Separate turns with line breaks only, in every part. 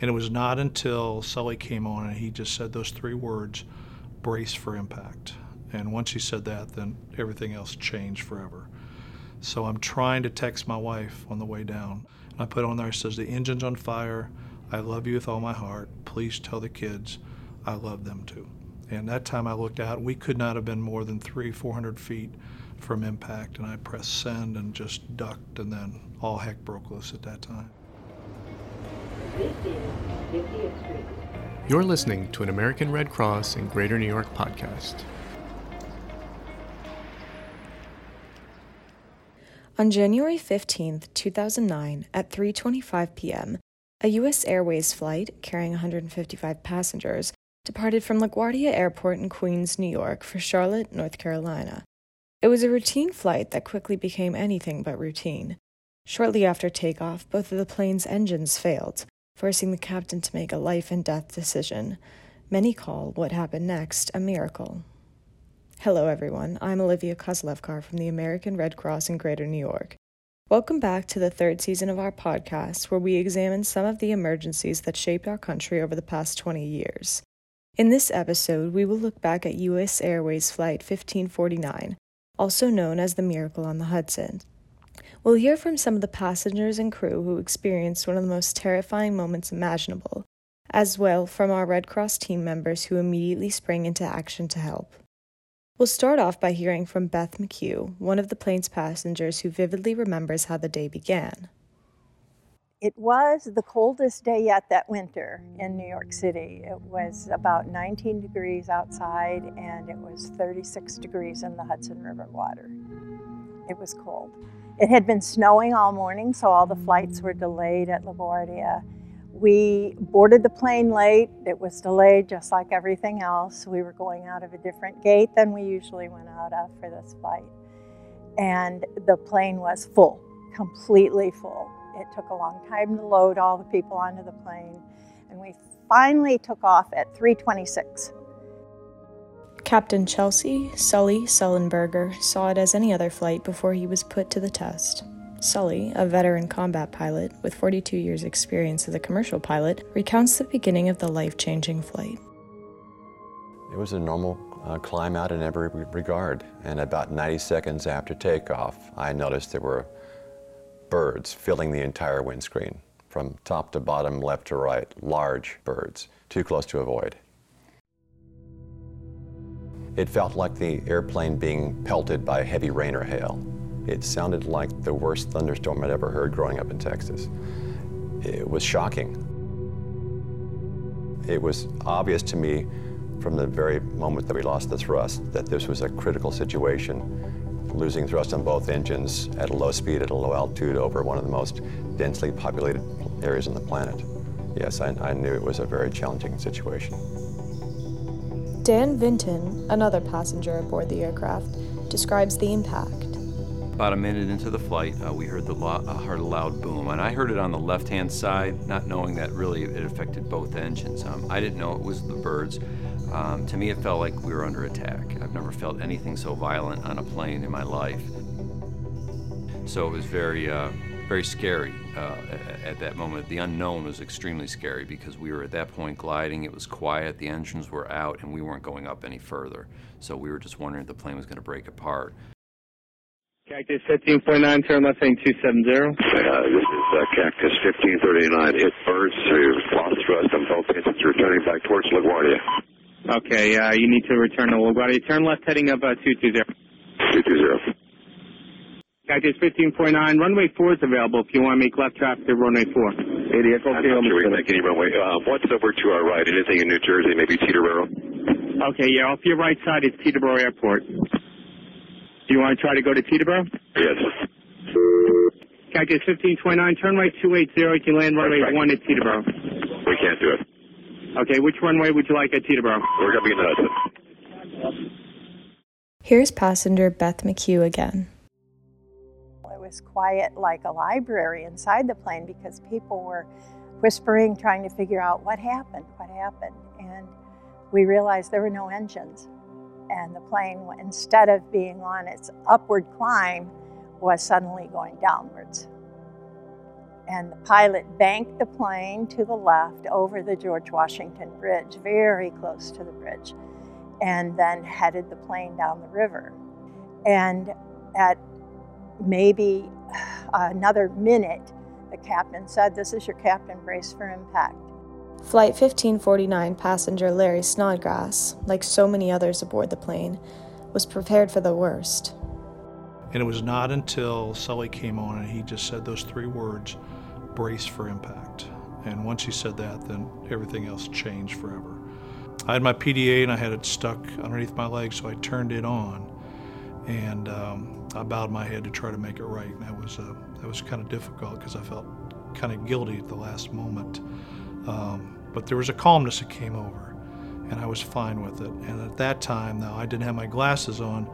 And it was not until Sully came on and he just said those three words brace for impact. And once he said that, then everything else changed forever. So I'm trying to text my wife on the way down. And I put on there, it says, The engine's on fire. I love you with all my heart. Please tell the kids I love them too. And that time I looked out, we could not have been more than three, 400 feet from impact. And I pressed send and just ducked, and then all heck broke loose at that time.
You're listening to an American Red Cross in Greater New York podcast.
On January 15, 2009, at 3:25 p.m., a U.S. Airways flight carrying 155 passengers departed from LaGuardia Airport in Queens, New York for Charlotte, North Carolina. It was a routine flight that quickly became anything but routine. Shortly after takeoff, both of the plane's engines failed, forcing the captain to make a life and death decision. Many call what happened next a miracle. Hello, everyone. I'm Olivia Kozlevkar from the American Red Cross in Greater New York. Welcome back to the third season of our podcast, where we examine some of the emergencies that shaped our country over the past 20 years. In this episode, we will look back at U.S. Airways Flight 1549, also known as the Miracle on the Hudson. We'll hear from some of the passengers and crew who experienced one of the most terrifying moments imaginable, as well from our Red Cross team members who immediately sprang into action to help. We'll start off by hearing from Beth McHugh, one of the plane's passengers who vividly remembers how the day began.
It was the coldest day yet that winter in New York City. It was about 19 degrees outside and it was 36 degrees in the Hudson River water. It was cold. It had been snowing all morning, so all the flights were delayed at LaGuardia. We boarded the plane late. It was delayed just like everything else. We were going out of a different gate than we usually went out of for this flight. And the plane was full, completely full. It took a long time to load all the people onto the plane. And we finally took off at 326.
Captain Chesley Sully Sullenberger saw it as any other flight before he was put to the test. Sully, a veteran combat pilot with 42 years' experience as a commercial pilot, recounts the beginning of the life changing flight.
It was a normal uh, climb out in every regard, and about 90 seconds after takeoff, I noticed there were birds filling the entire windscreen from top to bottom, left to right, large birds, too close to avoid. It felt like the airplane being pelted by heavy rain or hail. It sounded like the worst thunderstorm I'd ever heard growing up in Texas. It was shocking. It was obvious to me from the very moment that we lost the thrust that this was a critical situation, losing thrust on both engines at a low speed at a low altitude over one of the most densely populated areas on the planet. Yes, I, I knew it was a very challenging situation.
Dan Vinton, another passenger aboard the aircraft, describes the impact.
About a minute into the flight, uh, we heard the lo- uh, heard a loud boom, and I heard it on the left-hand side, not knowing that really it affected both engines. Um, I didn't know it was the birds. Um, to me, it felt like we were under attack. I've never felt anything so violent on a plane in my life. So it was very, uh, very scary uh, at that moment. The unknown was extremely scary because we were at that point gliding. It was quiet. The engines were out, and we weren't going up any further. So we were just wondering if the plane was going to break apart.
Cactus 1549, turn left heading 270.
Uh, this is uh, Cactus 1539. Hit birds through lost thrust on both engines returning back towards LaGuardia.
Okay, uh, you need to return to LaGuardia. Turn left heading up uh, 220.
220.
Cactus 1549, runway 4 is available if you want to make left traffic to runway 4.
Idiot. I'm not sure we can make any runway. Uh, what's over to our right? Anything in New Jersey? Maybe Teterboro?
Okay, yeah, off your right side is Teterboro Airport. Do you want to try to go to Teterboro?
Yes.
Cactus 1529, turn right 280. You can land runway
right.
1 at Teterboro.
We can't do it.
Okay, which runway would you like at Teterboro?
We're going to be in the Hudson.
Here's passenger Beth McHugh again.
Was quiet like a library inside the plane because people were whispering, trying to figure out what happened, what happened. And we realized there were no engines. And the plane, instead of being on its upward climb, was suddenly going downwards. and the pilot banked the plane to the left over the George Washington Bridge, very close to the bridge, and then headed the plane down the river. And at maybe uh, another minute, the captain said, This is your captain, brace for impact.
Flight 1549 passenger Larry Snodgrass, like so many others aboard the plane, was prepared for the worst.
And it was not until Sully came on and he just said those three words brace for impact. And once he said that, then everything else changed forever. I had my PDA and I had it stuck underneath my leg, so I turned it on and um, I bowed my head to try to make it right. And that was, uh, that was kind of difficult because I felt kind of guilty at the last moment. Um, but there was a calmness that came over, and I was fine with it. And at that time, now I didn't have my glasses on,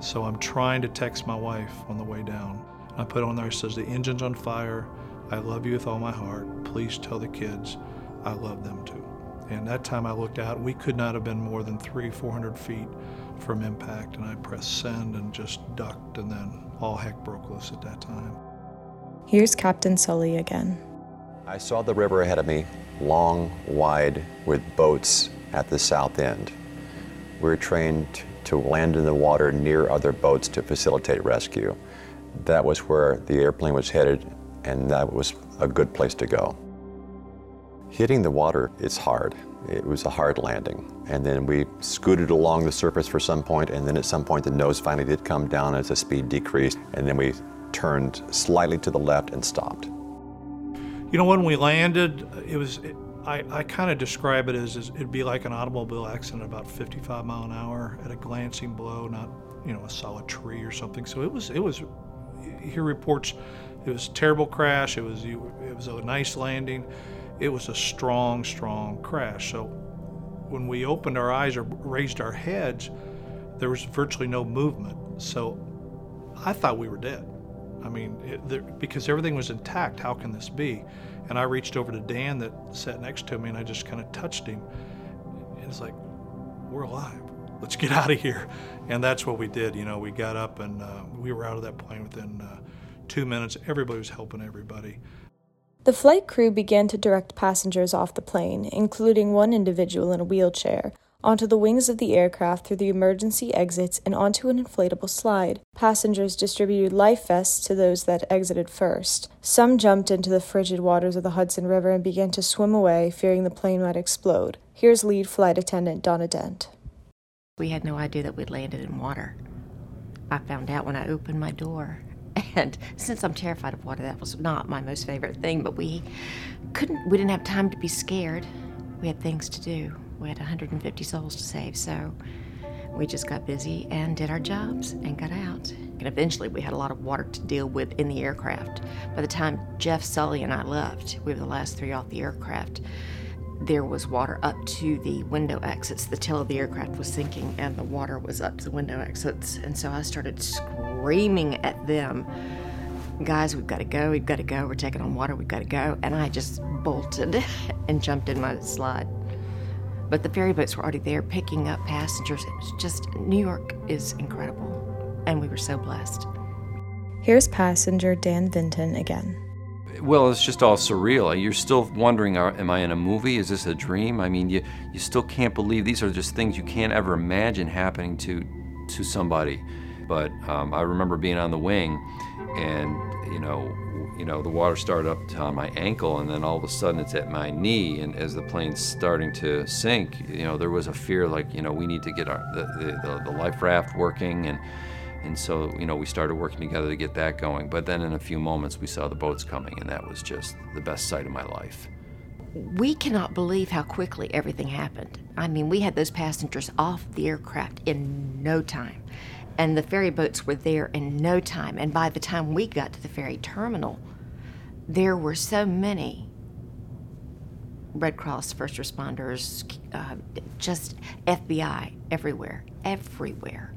so I'm trying to text my wife on the way down. I put on there, it says, The engine's on fire. I love you with all my heart. Please tell the kids I love them too. And that time I looked out, we could not have been more than three, 400 feet from impact. And I pressed send and just ducked, and then all heck broke loose at that time.
Here's Captain Sully again.
I saw the river ahead of me, long, wide, with boats at the south end. We were trained to land in the water near other boats to facilitate rescue. That was where the airplane was headed, and that was a good place to go. Hitting the water is hard. It was a hard landing. And then we scooted along the surface for some point, and then at some point the nose finally did come down as the speed decreased, and then we turned slightly to the left and stopped.
You know, when we landed, it was, it, I, I kind of describe it as, as it'd be like an automobile accident about 55 mile an hour at a glancing blow, not, you know, a solid tree or something. So it was, it was, hear reports, it was a terrible crash. It was, it was a nice landing. It was a strong, strong crash. So when we opened our eyes or raised our heads, there was virtually no movement. So I thought we were dead. I mean, it, there, because everything was intact, how can this be? And I reached over to Dan that sat next to me and I just kind of touched him. And it's like, we're alive. Let's get out of here. And that's what we did. You know, we got up and uh, we were out of that plane within uh, two minutes. Everybody was helping everybody.
The flight crew began to direct passengers off the plane, including one individual in a wheelchair, onto the wings of the aircraft through the emergency exits and onto an inflatable slide. Passengers distributed life vests to those that exited first. Some jumped into the frigid waters of the Hudson River and began to swim away, fearing the plane might explode. Here's lead flight attendant Donna Dent.
We had no idea that we'd landed in water. I found out when I opened my door. And since I'm terrified of water, that was not my most favorite thing, but we couldn't, we didn't have time to be scared. We had things to do. We had 150 souls to save, so we just got busy and did our jobs and got out. And eventually, we had a lot of water to deal with in the aircraft. By the time Jeff, Sully, and I left, we were the last three off the aircraft. There was water up to the window exits. The tail of the aircraft was sinking, and the water was up to the window exits. And so I started screaming at them guys, we've got to go, we've got to go, we're taking on water, we've got to go. And I just bolted and jumped in my slide. But the ferry boats were already there picking up passengers. It was just, New York is incredible. And we were so blessed.
Here's passenger Dan Vinton again.
Well, it's just all surreal. You're still wondering, are, am I in a movie? Is this a dream? I mean, you, you still can't believe these are just things you can't ever imagine happening to, to somebody. But um, I remember being on the wing and, you know, you know, the water started up on my ankle, and then all of a sudden it's at my knee. And as the plane's starting to sink, you know, there was a fear like, you know, we need to get our the, the, the life raft working, and and so you know we started working together to get that going. But then in a few moments we saw the boats coming, and that was just the best sight of my life.
We cannot believe how quickly everything happened. I mean, we had those passengers off the aircraft in no time and the ferry boats were there in no time. And by the time we got to the ferry terminal, there were so many Red Cross, first responders, uh, just FBI everywhere, everywhere,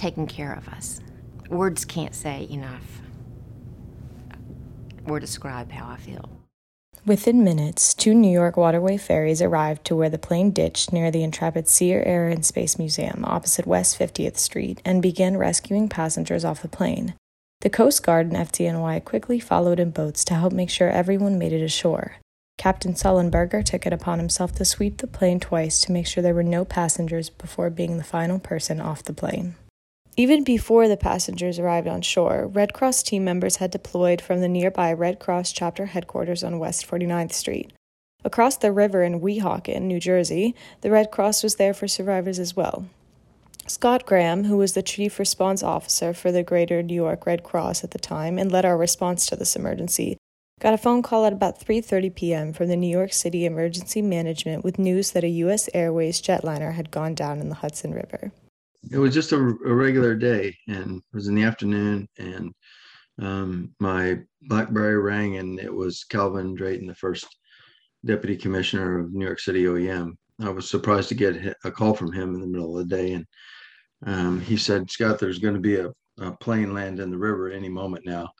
taking care of us. Words can't say enough or describe how I feel.
Within minutes, two New York waterway ferries arrived to where the plane ditched near the Intrepid Sea, Air, and Space Museum opposite West 50th Street and began rescuing passengers off the plane. The Coast Guard and FDNY quickly followed in boats to help make sure everyone made it ashore. Captain Sullenberger took it upon himself to sweep the plane twice to make sure there were no passengers before being the final person off the plane. Even before the passengers arrived on shore, Red Cross team members had deployed from the nearby Red Cross chapter headquarters on West 49th Street. Across the river in Weehawken, New Jersey, the Red Cross was there for survivors as well. Scott Graham, who was the chief response officer for the Greater New York Red Cross at the time and led our response to this emergency, got a phone call at about 3:30 p.m. from the New York City Emergency Management with news that a US Airways jetliner had gone down in the Hudson River.
It was just a, a regular day and it was in the afternoon and um, my BlackBerry rang and it was Calvin Drayton, the first deputy commissioner of New York City OEM. I was surprised to get a call from him in the middle of the day, and um, he said, "Scott, there's going to be a, a, plane land in the river any moment now."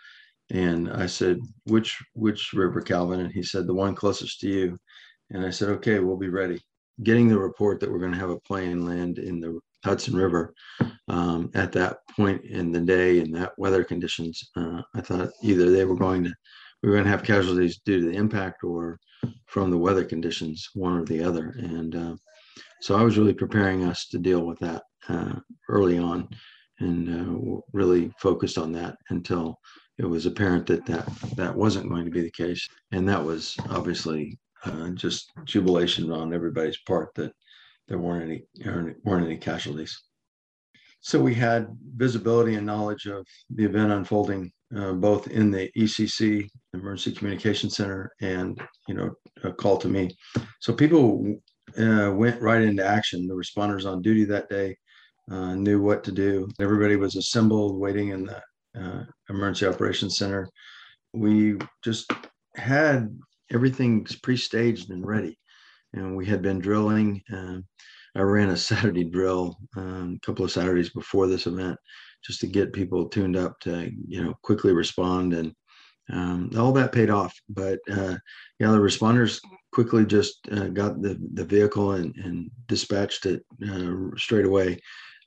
And I said, "Which which river, Calvin?" And he said, "The one closest to you." And I said, "Okay, we'll be ready." Getting the report that we're going to have a plane land in the Hudson River um, at that point in the day and that weather conditions, uh, I thought either they were going to we were going to have casualties due to the impact or from the weather conditions, one or the other. And uh, so I was really preparing us to deal with that uh, early on and uh, really focused on that until it was apparent that, that that wasn't going to be the case. And that was obviously uh, just jubilation on everybody's part that there weren't any weren't any casualties. So we had visibility and knowledge of the event unfolding uh, both in the ECC Emergency Communication Center and you know a call to me. So people uh, went right into action. The responders on duty that day uh, knew what to do. Everybody was assembled, waiting in the uh, Emergency Operations Center. We just had everything pre-staged and ready, and we had been drilling. Um, I ran a Saturday drill um, a couple of Saturdays before this event just to get people tuned up to you know quickly respond and um, all that paid off. But uh, yeah, the responders quickly just uh, got the, the vehicle and, and dispatched it uh, straight away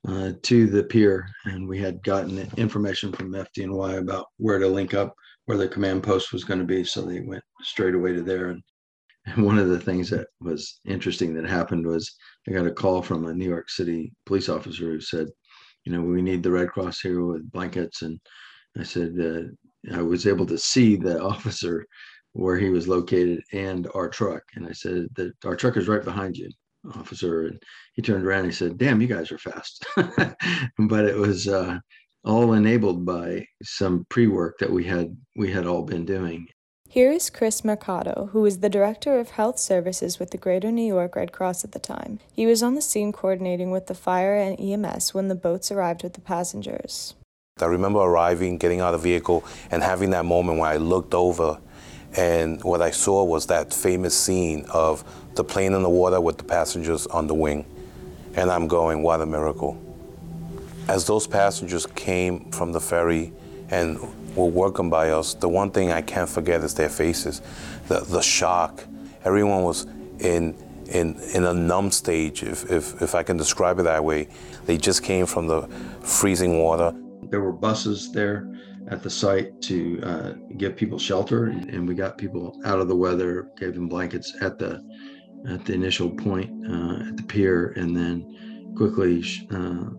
uh, to the pier. And we had gotten information from FDNY about where to link up, where the command post was going to be. So they went straight away to there. And, and one of the things that was interesting that happened was I got a call from a New York City police officer who said, you know, we need the Red Cross here with blankets. And I said, uh, I was able to see the officer where he was located and our truck. And I said that our truck is right behind you, officer. And he turned around and he said, damn, you guys are fast. but it was uh, all enabled by some pre-work that we had, we had all been doing.
Here is Chris Mercado, who was the Director of Health Services with the Greater New York Red Cross at the time. He was on the scene coordinating with the fire and EMS when the boats arrived with the passengers.
I remember arriving, getting out of the vehicle, and having that moment when I looked over and what I saw was that famous scene of the plane in the water with the passengers on the wing. And I'm going, what a miracle. As those passengers came from the ferry and were welcomed by us, the one thing I can't forget is their faces, the, the shock. Everyone was in, in, in a numb stage, if, if, if I can describe it that way. They just came from the freezing water.
There were buses there at the site to uh, give people shelter, and we got people out of the weather, gave them blankets at the at the initial point uh, at the pier, and then quickly uh,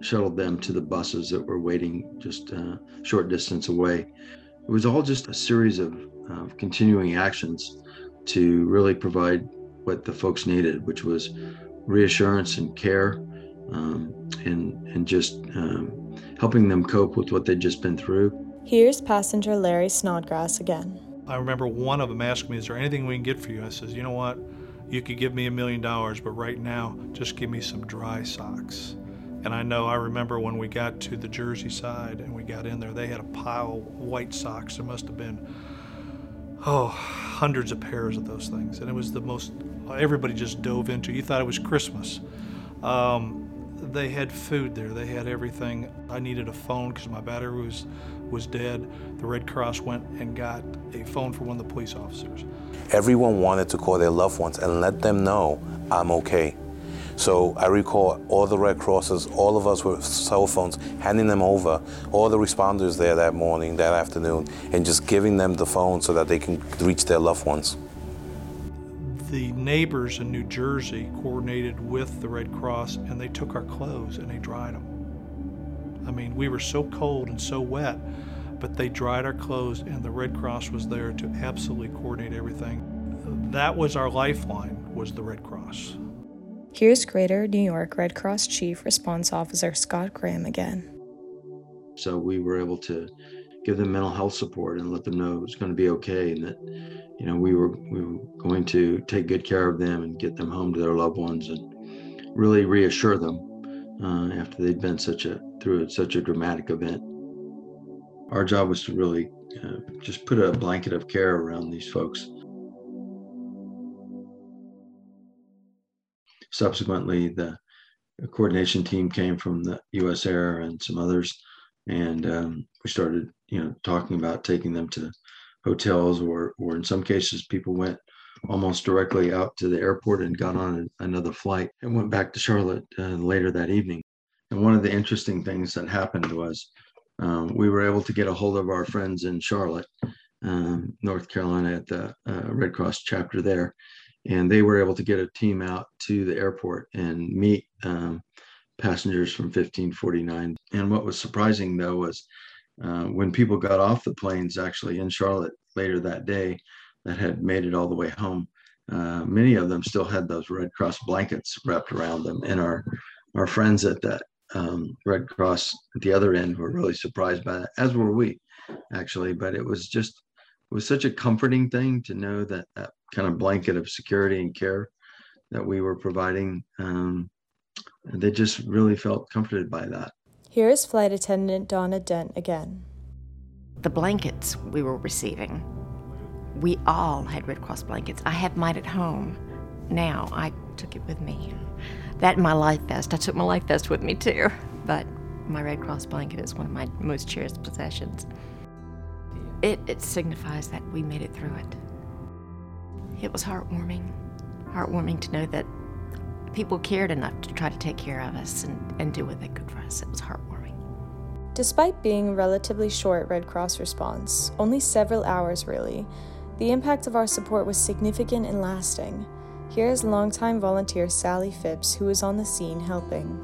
shuttled them to the buses that were waiting just a short distance away. It was all just a series of, of continuing actions to really provide what the folks needed, which was reassurance and care, um, and and just um, helping them cope with what they'd just been through.
Here's passenger Larry Snodgrass again.
I remember one of them asking me, "Is there anything we can get for you?" I says, "You know what? You could give me a million dollars, but right now, just give me some dry socks." And I know I remember when we got to the Jersey side and we got in there, they had a pile of white socks. There must have been, oh, hundreds of pairs of those things. And it was the most, everybody just dove into. You thought it was Christmas. Um, they had food there. They had everything. I needed a phone because my battery was was dead. The Red Cross went and got a phone for one of the police officers.
Everyone wanted to call their loved ones and let them know I'm okay. So I recall all the Red Crosses, all of us with cell phones, handing them over, all the responders there that morning, that afternoon, and just giving them the phone so that they can reach their loved ones.
The neighbors in New Jersey coordinated with the Red Cross and they took our clothes and they dried them. I mean, we were so cold and so wet, but they dried our clothes and the Red Cross was there to absolutely coordinate everything. That was our lifeline, was the Red Cross.
Here's Greater New York Red Cross Chief Response Officer Scott Graham again.
So we were able to give them mental health support and let them know it was going to be okay and that you know we were we were going to take good care of them and get them home to their loved ones and really reassure them uh, after they'd been such a through such a dramatic event. Our job was to really uh, just put a blanket of care around these folks. Subsequently, the coordination team came from the U.S. Air and some others, and um, we started, you know, talking about taking them to hotels, or, or in some cases, people went almost directly out to the airport and got on another flight and went back to Charlotte uh, later that evening. And one of the interesting things that happened was um, we were able to get a hold of our friends in Charlotte, um, North Carolina, at the uh, Red Cross chapter there, and they were able to get a team out to the airport and meet um, passengers from 1549. And what was surprising though was uh, when people got off the planes, actually in Charlotte later that day, that had made it all the way home. Uh, many of them still had those Red Cross blankets wrapped around them, and our our friends at that um, Red Cross at the other end were really surprised by that, as were we, actually. But it was just it was such a comforting thing to know that that kind of blanket of security and care that we were providing. Um, they just really felt comforted by that.
Here is flight attendant Donna Dent again.
The blankets we were receiving, we all had Red Cross blankets. I have mine at home now. I took it with me. That and my life vest. I took my life vest with me too. But my Red Cross blanket is one of my most cherished possessions. It, it signifies that we made it through it. It was heartwarming. Heartwarming to know that people cared enough to try to take care of us and, and do what they could for us. It was heartwarming.
Despite being a relatively short Red Cross response, only several hours really, the impact of our support was significant and lasting. Here is longtime volunteer Sally Phipps, who was on the scene helping.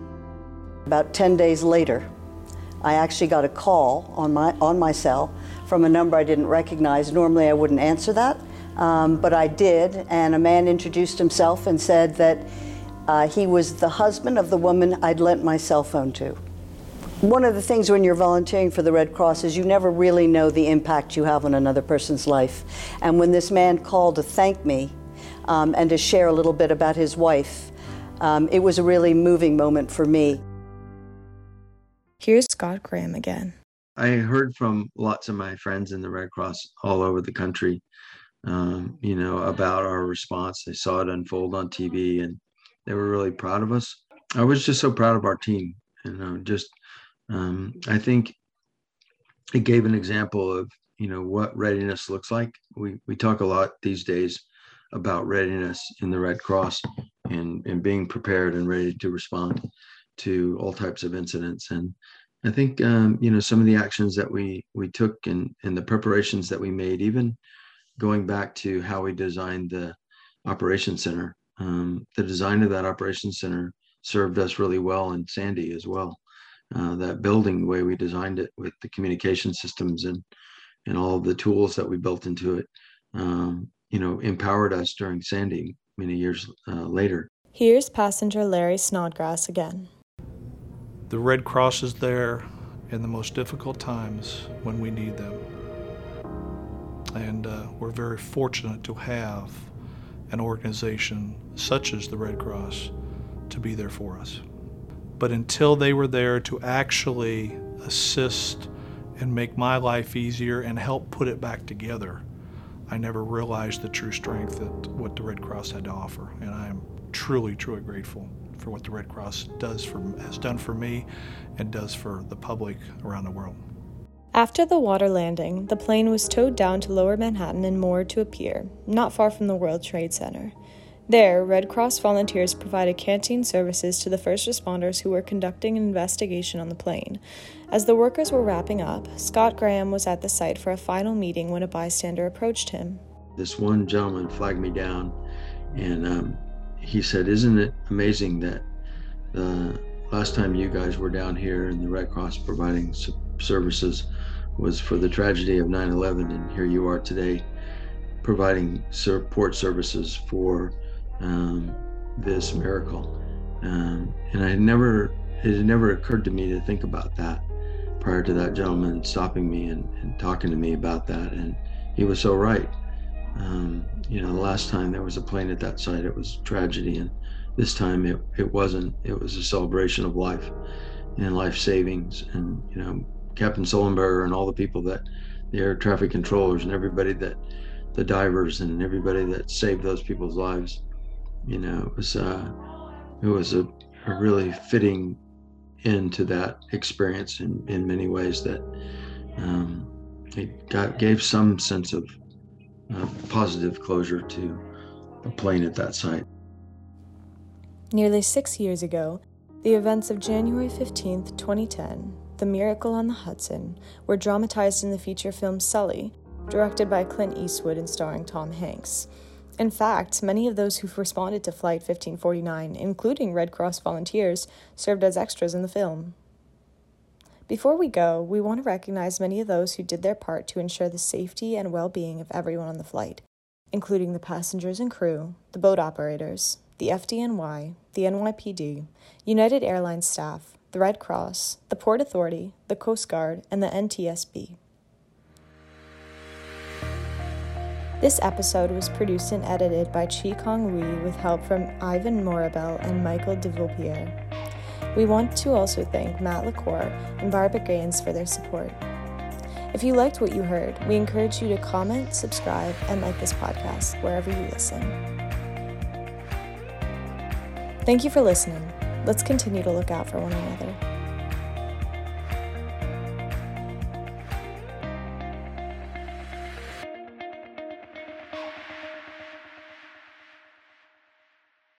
About 10 days later, I actually got a call on my, on my cell from a number I didn't recognize. Normally, I wouldn't answer that, um, but I did, and a man introduced himself and said that uh, he was the husband of the woman I'd lent my cell phone to. One of the things when you're volunteering for the Red Cross is you never really know the impact you have on another person's life. And when this man called to thank me, um, and to share a little bit about his wife. Um, it was a really moving moment for me.
Here's Scott Graham again.
I heard from lots of my friends in the Red Cross all over the country, um, you know, about our response. They saw it unfold on TV and they were really proud of us. I was just so proud of our team. You know, just, um, I think it gave an example of, you know, what readiness looks like. We, we talk a lot these days about readiness in the Red Cross and, and being prepared and ready to respond to all types of incidents. And I think um, you know some of the actions that we we took and and the preparations that we made, even going back to how we designed the operations center. Um, the design of that operations center served us really well in Sandy as well. Uh, that building, the way we designed it with the communication systems and and all of the tools that we built into it, um, you know, empowered us during Sandy many years uh, later.
Here's passenger Larry Snodgrass again.
The Red Cross is there in the most difficult times when we need them. And uh, we're very fortunate to have an organization such as the Red Cross to be there for us. But until they were there to actually assist and make my life easier and help put it back together, I never realized the true strength that what the Red Cross had to offer, and I am truly, truly grateful for what the Red Cross does for has done for me, and does for the public around the world.
After the water landing, the plane was towed down to lower Manhattan and moored to a pier, not far from the World Trade Center. There, Red Cross volunteers provided canteen services to the first responders who were conducting an investigation on the plane. As the workers were wrapping up, Scott Graham was at the site for a final meeting when a bystander approached him.
This one gentleman flagged me down and um, he said, Isn't it amazing that the last time you guys were down here in the Red Cross providing services was for the tragedy of 9 11, and here you are today providing support services for um, this miracle. Um, and I never, it had never occurred to me to think about that prior to that gentleman stopping me and, and talking to me about that. And he was so right. Um, you know, the last time there was a plane at that site, it was tragedy. And this time it, it wasn't. It was a celebration of life and life savings. And, you know, Captain Sullenberger and all the people that the air traffic controllers and everybody that the divers and everybody that saved those people's lives. You know, it was uh, it was a, a really fitting end to that experience in, in many ways that um, it got, gave some sense of uh, positive closure to the plane at that site.
Nearly six years ago, the events of January 15, 2010, the Miracle on the Hudson, were dramatized in the feature film Sully, directed by Clint Eastwood and starring Tom Hanks. In fact, many of those who responded to Flight 1549, including Red Cross volunteers, served as extras in the film. Before we go, we want to recognize many of those who did their part to ensure the safety and well being of everyone on the flight, including the passengers and crew, the boat operators, the FDNY, the NYPD, United Airlines staff, the Red Cross, the Port Authority, the Coast Guard, and the NTSB. This episode was produced and edited by Chi Kong Wee with help from Ivan Morabel and Michael DeVillepierre. We want to also thank Matt LaCour and Barbara Gaines for their support. If you liked what you heard, we encourage you to comment, subscribe, and like this podcast wherever you listen. Thank you for listening. Let's continue to look out for one another.